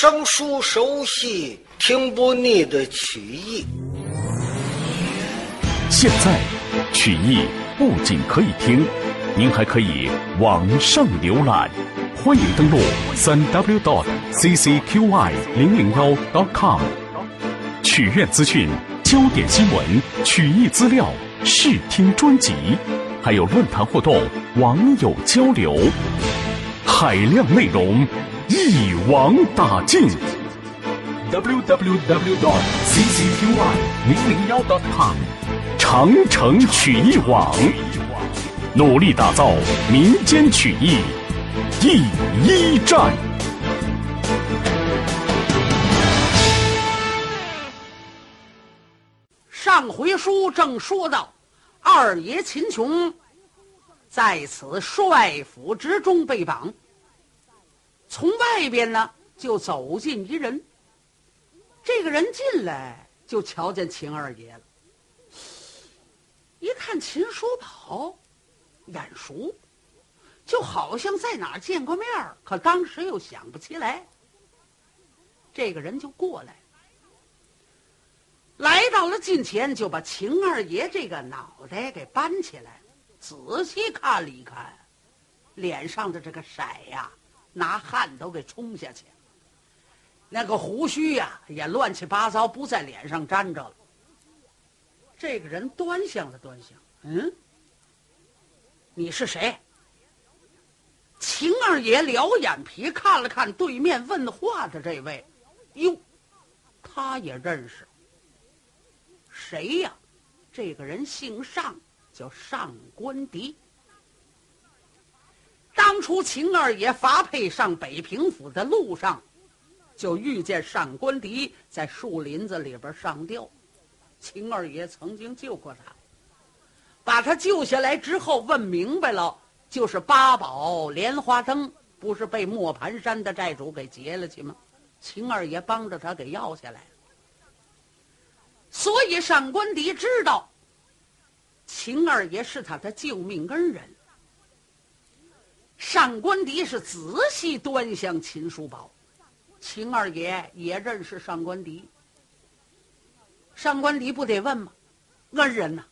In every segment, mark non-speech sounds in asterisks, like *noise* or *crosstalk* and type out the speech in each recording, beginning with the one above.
生疏熟悉，听不腻的曲艺。现在，曲艺不仅可以听，您还可以网上浏览。欢迎登录三 w dot ccqy 零零幺 dot com。曲苑资讯、焦点新闻、曲艺资料、试听专辑，还有论坛互动、网友交流，海量内容一网打尽。www dot ccqy 零零幺 dot com。长城曲艺网，努力打造民间曲艺第一站。上回书正说到，二爷秦琼在此帅府之中被绑，从外边呢就走进一人，这个人进来就瞧见秦二爷了。一看秦叔宝，眼熟，就好像在哪儿见过面儿，可当时又想不起来。这个人就过来，来到了近前，就把秦二爷这个脑袋给搬起来，仔细看了一看，脸上的这个色呀，拿汗都给冲下去，那个胡须呀也乱七八糟，不在脸上粘着了。这个人端详了端详，嗯，你是谁？秦二爷撩眼皮看了看对面问话的这位，哟，他也认识。谁呀？这个人姓尚，叫上官迪。当初秦二爷发配上北平府的路上，就遇见上官迪在树林子里边上吊。秦二爷曾经救过他，把他救下来之后，问明白了，就是八宝莲花灯不是被磨盘山的寨主给劫了去吗？秦二爷帮着他给要下来。所以上官迪知道，秦二爷是他的救命恩人。上官迪是仔细端详秦叔宝，秦二爷也认识上官迪。上官迪不得问吗？恩人呐，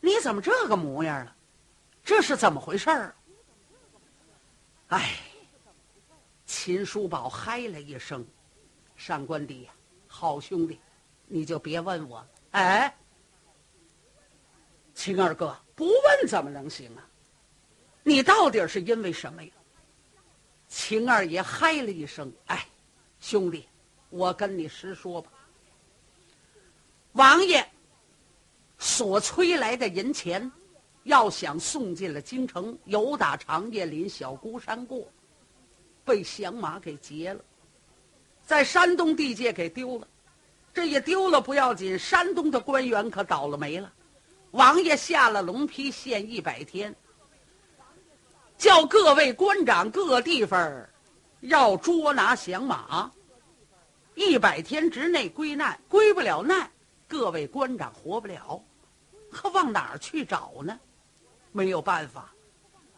你怎么这个模样了？这是怎么回事儿？哎，秦叔宝嗨了一声：“上官迪呀，好兄弟，你就别问我了。哎，秦二哥，不问怎么能行啊？你到底是因为什么呀？”秦二爷嗨了一声：“哎，兄弟，我跟你实说吧。”王爷所催来的银钱，要想送进了京城，由打长叶林小孤山过，被响马给劫了，在山东地界给丢了。这也丢了不要紧，山东的官员可倒了霉了。王爷下了龙批，限一百天，叫各位官长各地方要捉拿响马，一百天之内归难，归不了难。各位官长活不了，可往哪儿去找呢？没有办法，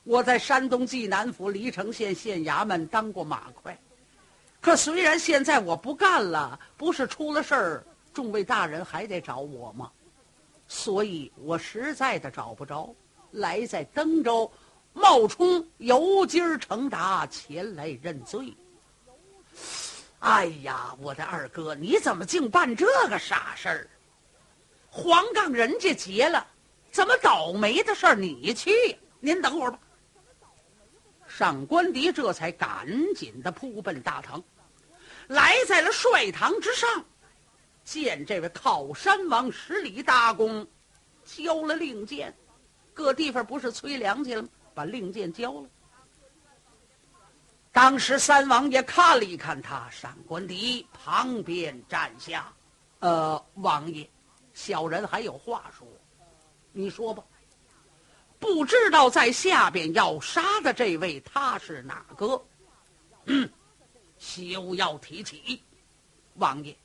我在山东济南府黎城县县衙门当过马快，可虽然现在我不干了，不是出了事儿，众位大人还得找我吗？所以我实在的找不着，来在登州，冒充游金程达前来认罪。哎呀，我的二哥，你怎么竟办这个傻事儿？黄杠人家结了，怎么倒霉的事儿你去？您等会儿吧。上官迪这才赶紧的扑奔大堂，来在了帅堂之上，见这位靠山王十里大公交了令箭，各地方不是催粮去了吗？把令箭交了。当时三王爷看了一看他，上官迪旁边站下，呃，王爷。小人还有话说，你说吧。不知道在下边要杀的这位他是哪个？嗯，休要提起，王爷，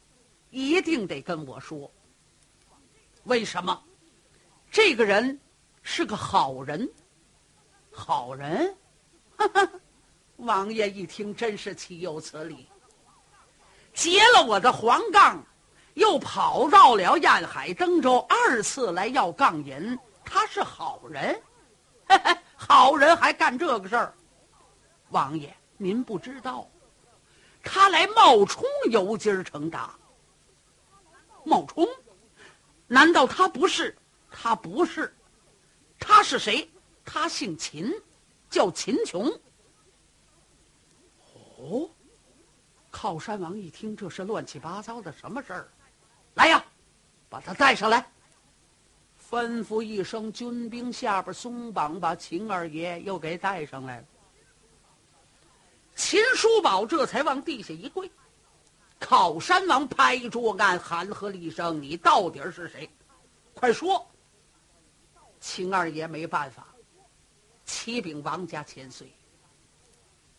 一定得跟我说。为什么？这个人是个好人，好人。*laughs* 王爷一听，真是岂有此理！劫了我的黄杠，又跑到了燕海登州，二次来要杠银。他是好人，*laughs* 好人还干这个事儿。王爷，您不知道，他来冒充尤金成达。冒充？难道他不是？他不是。他是谁？他姓秦，叫秦琼。哦，靠山王一听，这是乱七八糟的什么事儿？来呀，把他带上来。吩咐一声，军兵下边松绑，把秦二爷又给带上来了。秦叔宝这才往地下一跪，靠山王拍桌案，喊喝了一声：“你到底是谁？快说！”秦二爷没办法，启禀王家千岁，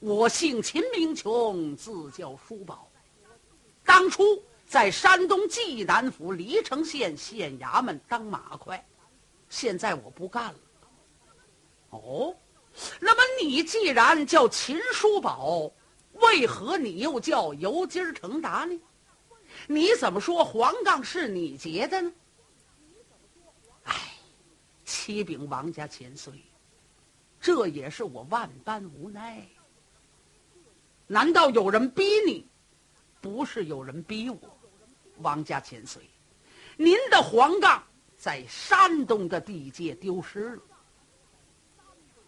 我姓秦名琼，字叫叔宝，当初。在山东济南府黎城县县衙门当马快，现在我不干了。哦，那么你既然叫秦叔宝，为何你又叫尤金成达呢？你怎么说黄杠是你劫的呢？唉，启禀王家千岁，这也是我万般无奈。难道有人逼你？不是有人逼我。王家千岁，您的黄杠在山东的地界丢失了。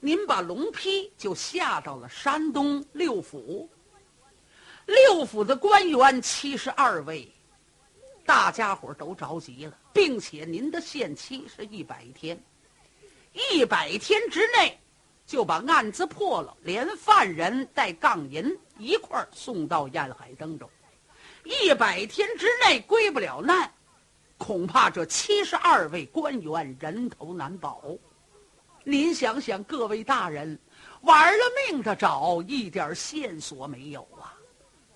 您把龙批就下到了山东六府，六府的官员七十二位，大家伙都着急了，并且您的限期是一百天，一百天之内就把案子破了，连犯人带杠银一块儿送到燕海登州。一百天之内归不了难，恐怕这七十二位官员人头难保。您想想，各位大人，玩了命的找，一点线索没有啊！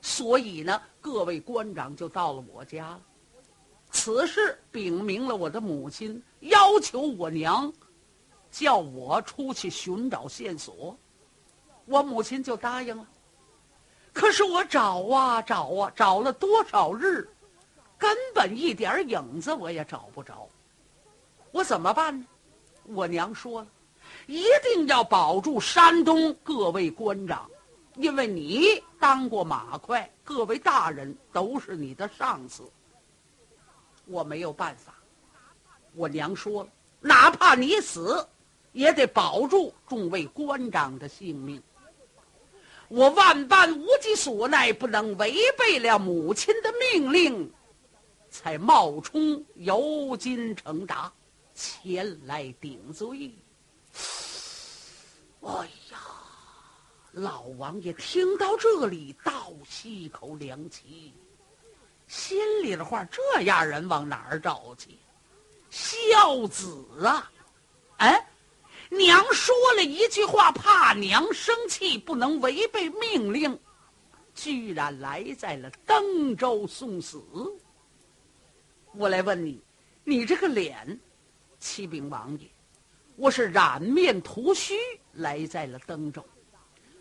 所以呢，各位官长就到了我家了。此事禀明了我的母亲，要求我娘叫我出去寻找线索，我母亲就答应了。可是我找啊找啊，找了多少日，根本一点影子我也找不着。我怎么办呢？我娘说了，一定要保住山东各位官长，因为你当过马快，各位大人都是你的上司。我没有办法。我娘说了，哪怕你死，也得保住众位官长的性命。我万般无计所奈，不能违背了母亲的命令，才冒充尤金成达前来顶罪。哎呀，老王爷听到这里，倒吸一口凉气，心里的话：这样人往哪儿找去？孝子啊，哎。娘说了一句话，怕娘生气，不能违背命令，居然来在了登州送死。我来问你，你这个脸，启禀王爷，我是染面涂须来在了登州。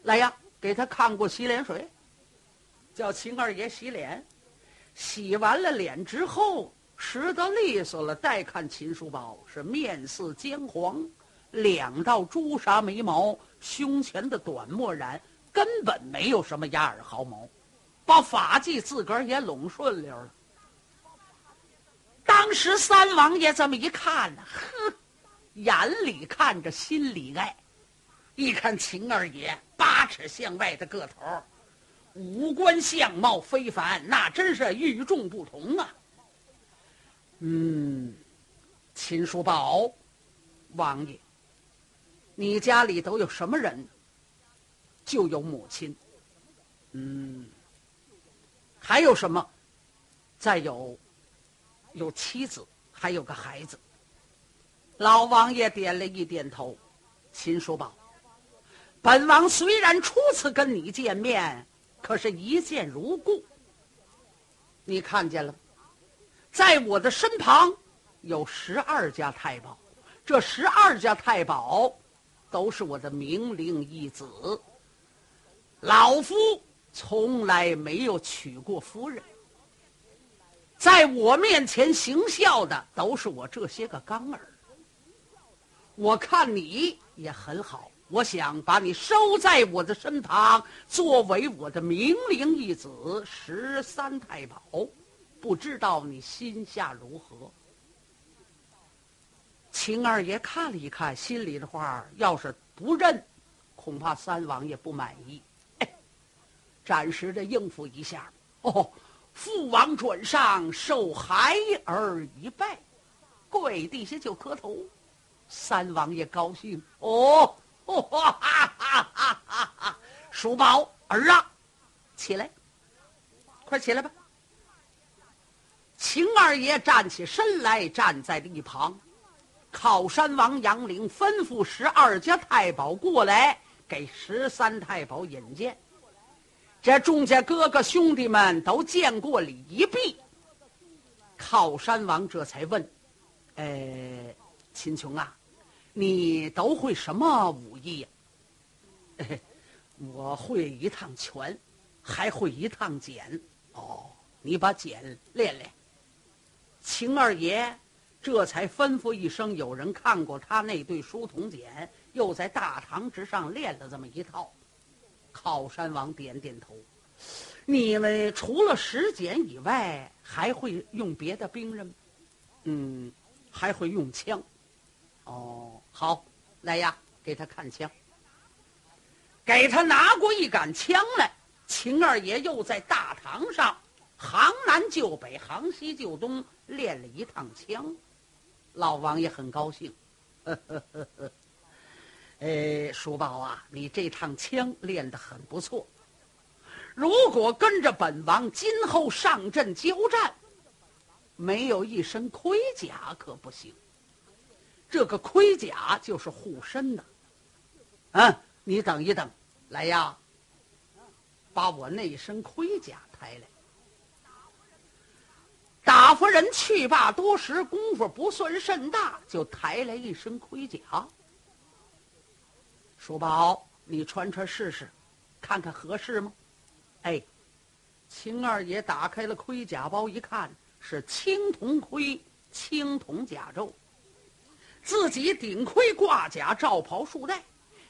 来呀，给他看过洗脸水，叫秦二爷洗脸。洗完了脸之后，拾得利索了，再看秦叔宝是面色姜黄。两道朱砂眉毛，胸前的短墨染根本没有什么压耳毫毛，把发髻自个儿也拢顺溜了。当时三王爷这么一看呢，呵，眼里看着心里爱。一看秦二爷八尺向外的个头，五官相貌非凡，那真是与众不同啊。嗯，秦叔宝，王爷。你家里都有什么人？就有母亲，嗯，还有什么？再有，有妻子，还有个孩子。老王爷点了一点头。秦叔宝，本王虽然初次跟你见面，可是一见如故。你看见了，在我的身旁有十二家太保，这十二家太保。都是我的明灵义子，老夫从来没有娶过夫人，在我面前行孝的都是我这些个刚儿。我看你也很好，我想把你收在我的身旁，作为我的明灵义子十三太保。不知道你心下如何？秦二爷看了一看，心里的话要是不认，恐怕三王爷不满意。哎，暂时的应付一下。哦，父王转上，受孩儿一拜，跪地下就磕头。三王爷高兴。哦，哈哈哈哈哈！叔宝儿啊，起来，快起来吧。秦二爷站起身来，站在了一旁。靠山王杨凌吩咐十二家太保过来，给十三太保引荐。这众家哥哥兄弟们都见过礼一毕。靠山王这才问：“呃，秦琼啊，你都会什么武艺呀？”“嘿 *laughs* 嘿我会一趟拳，还会一趟剪。”“哦，你把剪练练。”秦二爷。这才吩咐一声：“有人看过他那对书童锏，又在大堂之上练了这么一套。”靠山王点点头：“你们除了石剪以外，还会用别的兵刃？”“嗯，还会用枪。”“哦，好，来呀，给他看枪。”给他拿过一杆枪来。秦二爷又在大堂上行南就北，行西就东练了一趟枪。老王爷很高兴，呵呵呵呵。哎，叔宝啊，你这趟枪练得很不错。如果跟着本王今后上阵交战，没有一身盔甲可不行。这个盔甲就是护身的。嗯，你等一等，来呀，把我那身盔甲抬来。夫人去罢多时，功夫不算甚大，就抬来一身盔甲。叔宝，你穿穿试试，看看合适吗？哎，秦二爷打开了盔甲包，一看是青铜盔、青铜甲胄，自己顶盔挂甲，罩袍束带，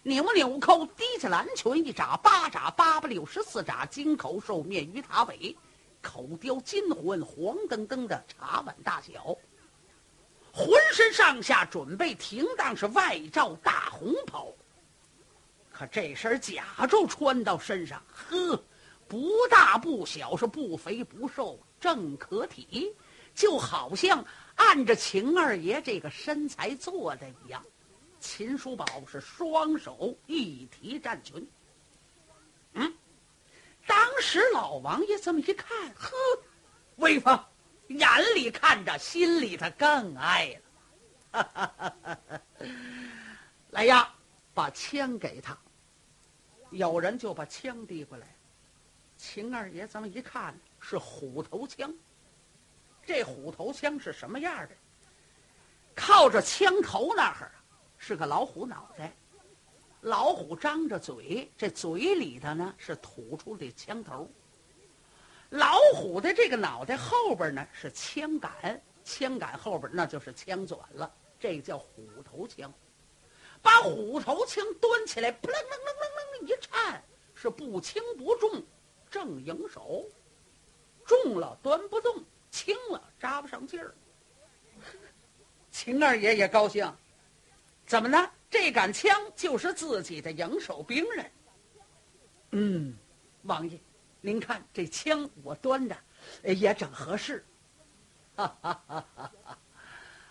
扭纽扣，低下蓝裙一扎，八扎八八六十四扎，金口兽面鱼塔尾。口雕金环，黄澄澄的茶碗大小，浑身上下准备停当，是外罩大红袍。可这身甲胄穿到身上，呵，不大不小，是不肥不瘦，正可体，就好像按着秦二爷这个身材做的一样。秦叔宝是双手一提战裙，当时老王爷这么一看，呵，威风，眼里看着，心里他更爱了。*laughs* 来呀，把枪给他。有人就把枪递过来。秦二爷这么一看，是虎头枪。这虎头枪是什么样的？靠着枪头那儿是个老虎脑袋。老虎张着嘴，这嘴里头呢是吐出的枪头。老虎的这个脑袋后边呢是枪杆，枪杆后边那就是枪转了，这叫虎头枪。把虎头枪端起来，扑棱棱棱棱棱一颤，是不轻不重，正迎手。重了端不动，轻了扎不上劲儿。*laughs* 秦二爷也高兴，怎么呢？这杆枪就是自己的营手兵人。嗯，王爷，您看这枪我端着，也正合适。哈哈哈哈哈！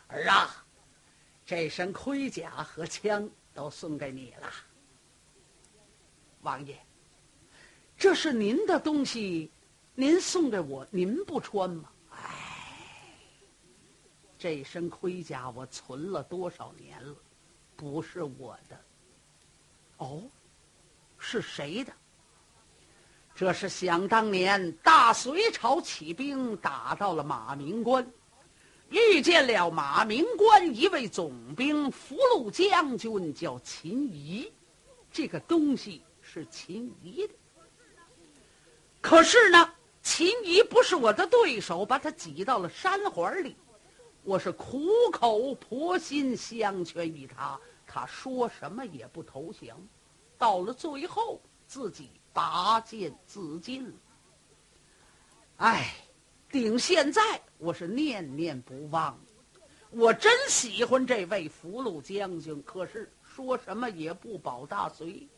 儿啊，这身盔甲和枪都送给你了。王爷，这是您的东西，您送给我，您不穿吗？哎，这身盔甲我存了多少年了。不是我的，哦，是谁的？这是想当年大隋朝起兵打到了马鸣关，遇见了马鸣关一位总兵福禄将军，叫秦仪。这个东西是秦仪的。可是呢，秦仪不是我的对手，把他挤到了山环里。我是苦口婆心相劝于他，他说什么也不投降。到了最后，自己拔剑自尽了。哎，顶现在我是念念不忘。我真喜欢这位福禄将军，可是说什么也不保大隋。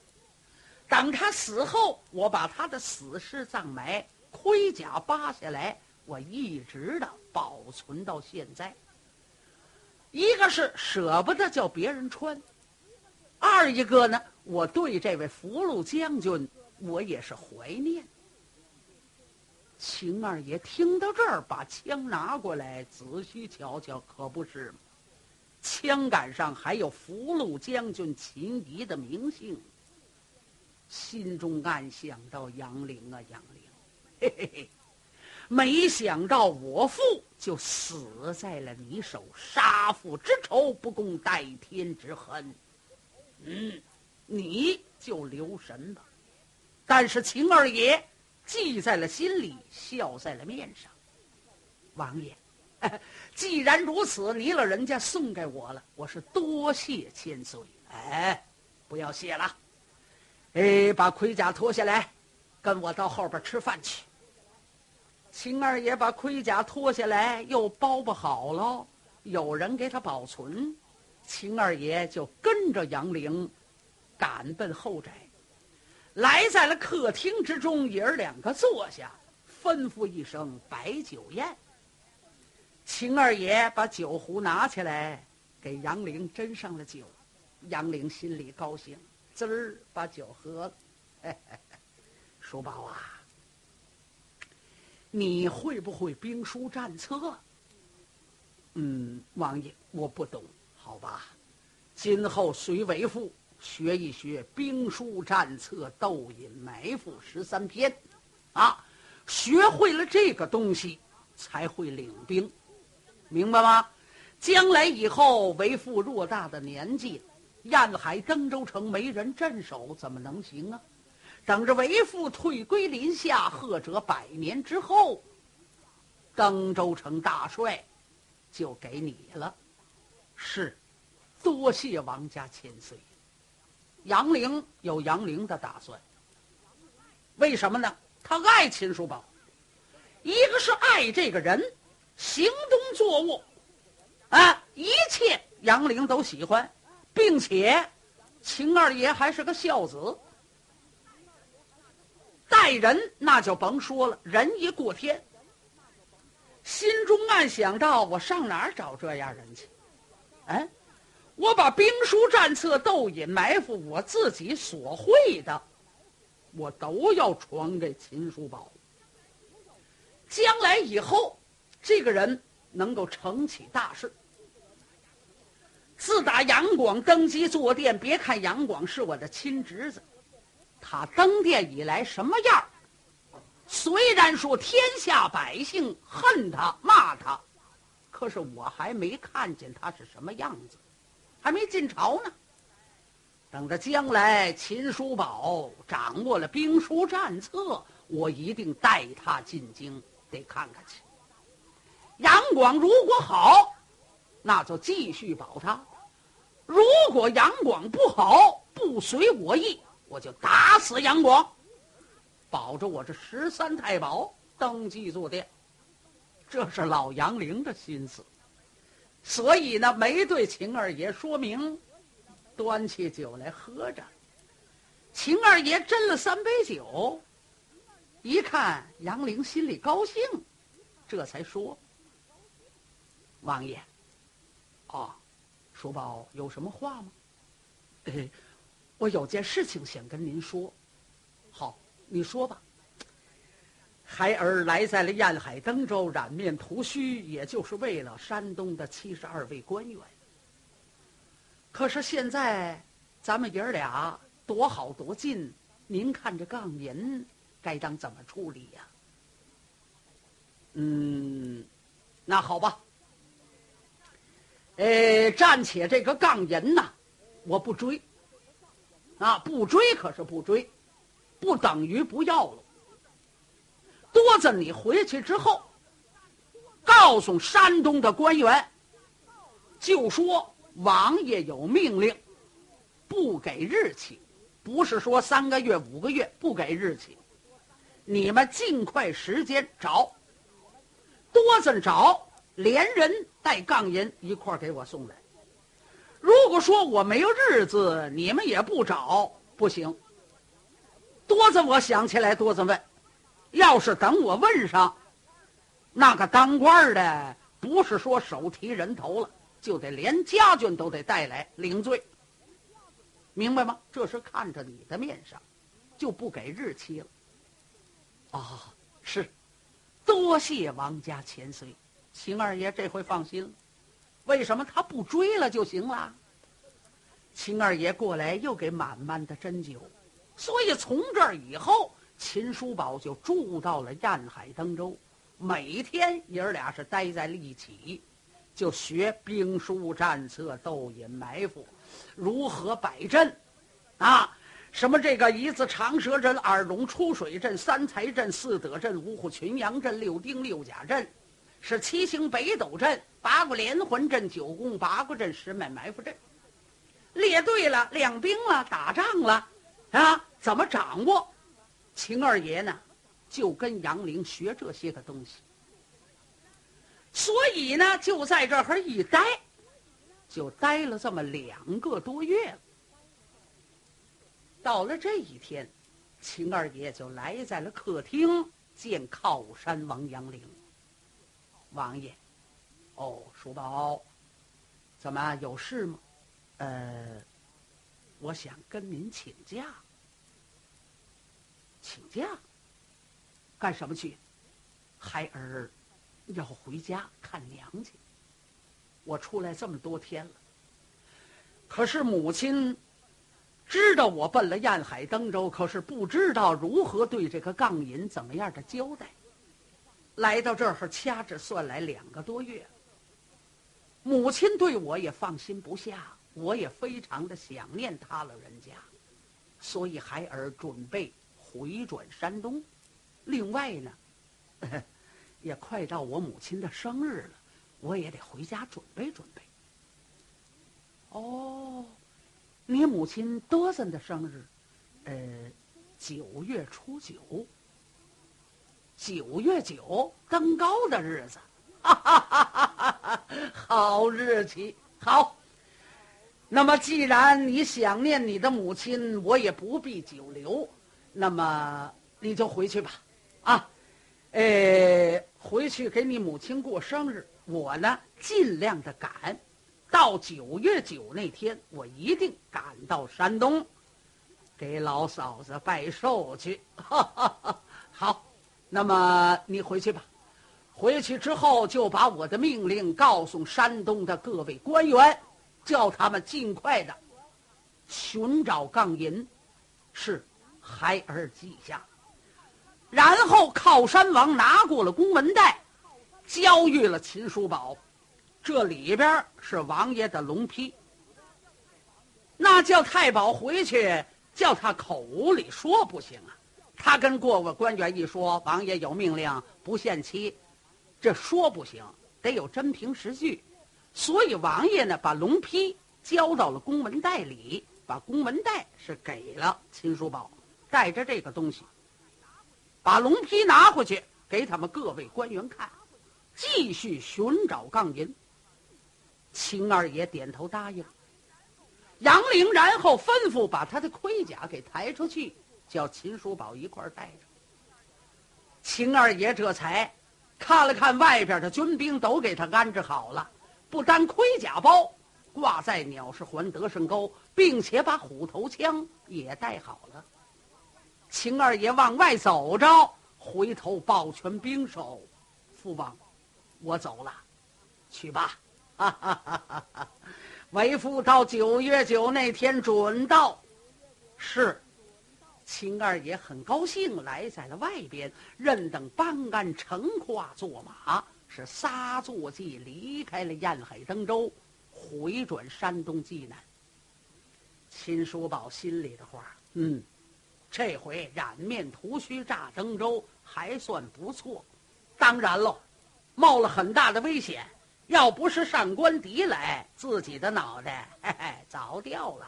等他死后，我把他的死尸葬埋，盔甲扒下来，我一直的保存到现在。一个是舍不得叫别人穿，二一个呢，我对这位福禄将军，我也是怀念。秦二爷听到这儿，把枪拿过来，仔细瞧瞧，可不是吗？枪杆上还有福禄将军秦仪的名姓。心中暗想到：杨凌啊，杨凌，嘿嘿嘿，没想到我父就死在了你手，杀父之仇不共戴天之恨。嗯，你就留神吧。但是秦二爷。记在了心里，笑在了面上。王爷，*laughs* 既然如此，你老人家送给我了，我是多谢千岁。哎，不要谢了。哎，把盔甲脱下来，跟我到后边吃饭去。秦二爷把盔甲脱下来，又包不好了，有人给他保存。秦二爷就跟着杨凌，赶奔后宅。来在了客厅之中，爷儿两个坐下，吩咐一声摆酒宴。秦二爷把酒壶拿起来，给杨凌斟上了酒。杨凌心里高兴，滋儿把酒喝了。*laughs* 叔宝啊，你会不会兵书战策？嗯，王爷，我不懂。好吧，今后随为父。学一学兵书战策、斗隐埋伏十三篇，啊，学会了这个东西，才会领兵，明白吗？将来以后为父偌大的年纪，燕海登州城没人镇守，怎么能行啊？等着为父退归林下，或者百年之后，登州城大帅就给你了。是，多谢王家千岁。杨凌有杨凌的打算，为什么呢？他爱秦叔宝，一个是爱这个人，行动作卧，啊，一切杨凌都喜欢，并且秦二爷还是个孝子，待人那就甭说了，人一过天。心中暗想到：我上哪儿找这样人去？哎。我把兵书战策、斗隐埋伏，我自己所会的，我都要传给秦叔宝。将来以后，这个人能够成起大事。自打杨广登基坐殿，别看杨广是我的亲侄子，他登殿以来什么样虽然说天下百姓恨他、骂他，可是我还没看见他是什么样子。还没进朝呢，等着将来秦叔宝掌握了兵书战策，我一定带他进京，得看看去。杨广如果好，那就继续保他；如果杨广不好，不随我意，我就打死杨广，保着我这十三太保登基坐殿。这是老杨凌的心思。所以呢，没对秦二爷说明，端起酒来喝着。秦二爷斟了三杯酒，一看杨凌心里高兴，这才说：“王爷，啊，叔宝有什么话吗？嘿 *laughs* 嘿我有件事情想跟您说。好，你说吧。”孩儿来在了燕海登州，染面涂须，也就是为了山东的七十二位官员。可是现在，咱们爷儿俩多好多近，您看这杠银该当怎么处理呀？嗯，那好吧。呃，暂且这个杠银呐，我不追。啊，不追可是不追，不等于不要了。多子，你回去之后，告诉山东的官员，就说王爷有命令，不给日期，不是说三个月、五个月不给日期，你们尽快时间找。多子找，连人带杠银一块给我送来。如果说我没有日子，你们也不找，不行。多子，我想起来，多子问。要是等我问上，那个当官的不是说手提人头了，就得连家眷都得带来领罪，明白吗？这是看着你的面上，就不给日期了。啊，是，多谢王家千岁，秦二爷这回放心了。为什么他不追了就行了？秦二爷过来又给满满的针灸，所以从这儿以后。秦叔宝就住到了燕海登州，每天爷儿俩是待在一起，就学兵书战策、斗隐埋伏，如何摆阵，啊，什么这个一字长蛇阵、二龙出水阵、三才阵、四德阵、五虎群羊阵、六丁六甲阵，是七星北斗阵、八卦连环阵、九宫八卦阵、十面埋伏阵。列队了，亮兵了，打仗了，啊，怎么掌握？秦二爷呢，就跟杨凌学这些个东西，所以呢，就在这儿一待，就待了这么两个多月了。到了这一天，秦二爷就来在了客厅见靠山王杨凌。王爷，哦，叔宝，怎么有事吗？呃，我想跟您请假。请假，干什么去？孩儿要回家看娘去。我出来这么多天了，可是母亲知道我奔了燕海登州，可是不知道如何对这个杠银怎么样的交代。来到这儿掐指算来两个多月，母亲对我也放心不下，我也非常的想念他老人家，所以孩儿准备。回转山东，另外呢，也快到我母亲的生日了，我也得回家准备准备。哦，你母亲多森的生日，呃，九月初九，九月九登高的日子，哈哈哈哈哈！好日期，好。那么既然你想念你的母亲，我也不必久留。那么你就回去吧，啊，呃，回去给你母亲过生日。我呢，尽量的赶，到九月九那天，我一定赶到山东，给老嫂子拜寿去。哈哈哈好，那么你回去吧。回去之后，就把我的命令告诉山东的各位官员，叫他们尽快的寻找杠银。是。孩儿记下，然后靠山王拿过了公文袋，交予了秦叔宝。这里边是王爷的龙批。那叫太保回去，叫他口里说不行啊。他跟过过官员一说，王爷有命令，不限期，这说不行，得有真凭实据。所以王爷呢，把龙批交到了公文袋里，把公文袋是给了秦叔宝。带着这个东西，把龙皮拿回去给他们各位官员看，继续寻找杠银。秦二爷点头答应。杨凌然后吩咐把他的盔甲给抬出去，叫秦叔宝一块儿带着。秦二爷这才看了看外边的军兵，都给他安置好了，不单盔甲包挂在鸟氏环得胜钩，并且把虎头枪也带好了。秦二爷往外走着，回头抱拳兵手：“父王，我走了，去吧。”哈哈哈哈！为父到九月九那天准到。是，秦二爷很高兴，来在了外边，任等班安乘化坐马，是撒坐骑离开了燕海登州，回转山东济南。秦叔宝心里的话，嗯。这回染面涂须炸登州，还算不错。当然喽，冒了很大的危险。要不是上官迪来，自己的脑袋嘿嘿早掉了。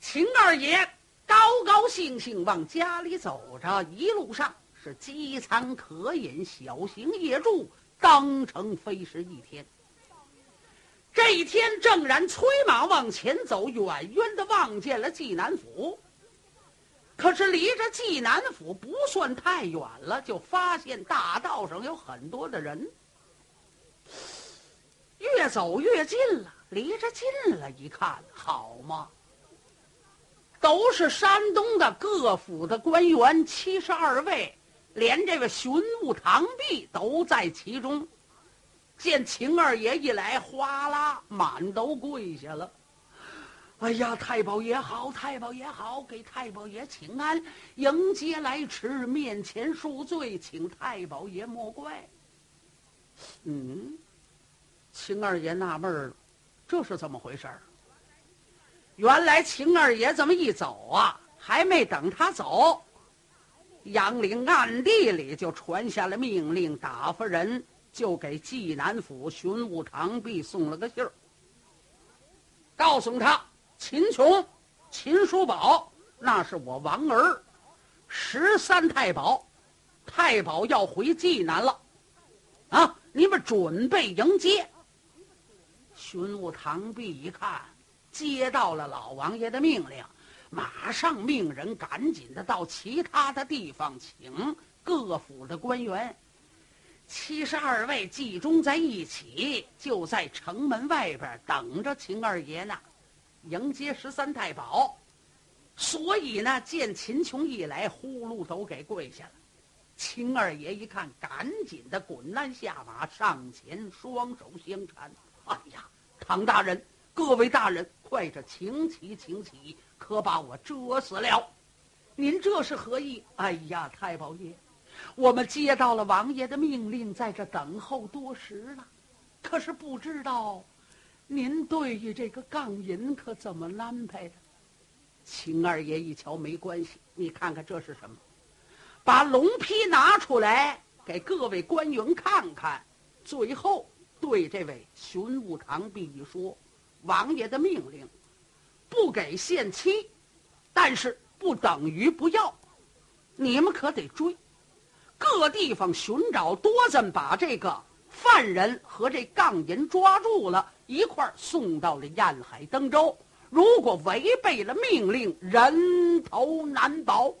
秦二爷高高兴兴往家里走着，一路上是饥餐渴饮，小行夜住，当成非是一天。这一天正然催马往前走，远远的望见了济南府。可是离着济南府不算太远了，就发现大道上有很多的人。越走越近了，离着近了，一看，好嘛，都是山东的各府的官员，七十二位，连这个巡务堂弼都在其中。见秦二爷一来，哗啦，满都跪下了。哎呀，太保爷好，太保爷好，给太保爷请安，迎接来迟，面前恕罪，请太保爷莫怪。嗯。秦二爷纳闷了，这是怎么回事儿？原来秦二爷这么一走啊，还没等他走，杨凌暗地里就传下了命令，打发人就给济南府巡务堂弼送了个信儿，告诉他秦琼、秦叔宝那是我王儿，十三太保，太保要回济南了，啊，你们准备迎接。巡务堂弼一看，接到了老王爷的命令，马上命人赶紧的到其他的地方请各府的官员，七十二位集中在一起，就在城门外边等着秦二爷呢，迎接十三太保。所以呢，见秦琼一来，呼噜都给跪下了。秦二爷一看，赶紧的滚鞍下马，上前双手相搀。哎呀，唐大人，各位大人，快着请起，请起，可把我折死了！您这是何意？哎呀，太保爷，我们接到了王爷的命令，在这等候多时了，可是不知道，您对于这个杠银可怎么安排的？秦二爷一瞧，没关系，你看看这是什么？把龙批拿出来给各位官员看看，最后。对这位巡务堂弼一说，王爷的命令，不给限期，但是不等于不要，你们可得追，各地方寻找多咱把这个犯人和这杠银抓住了，一块儿送到了燕海登州。如果违背了命令，人头难保。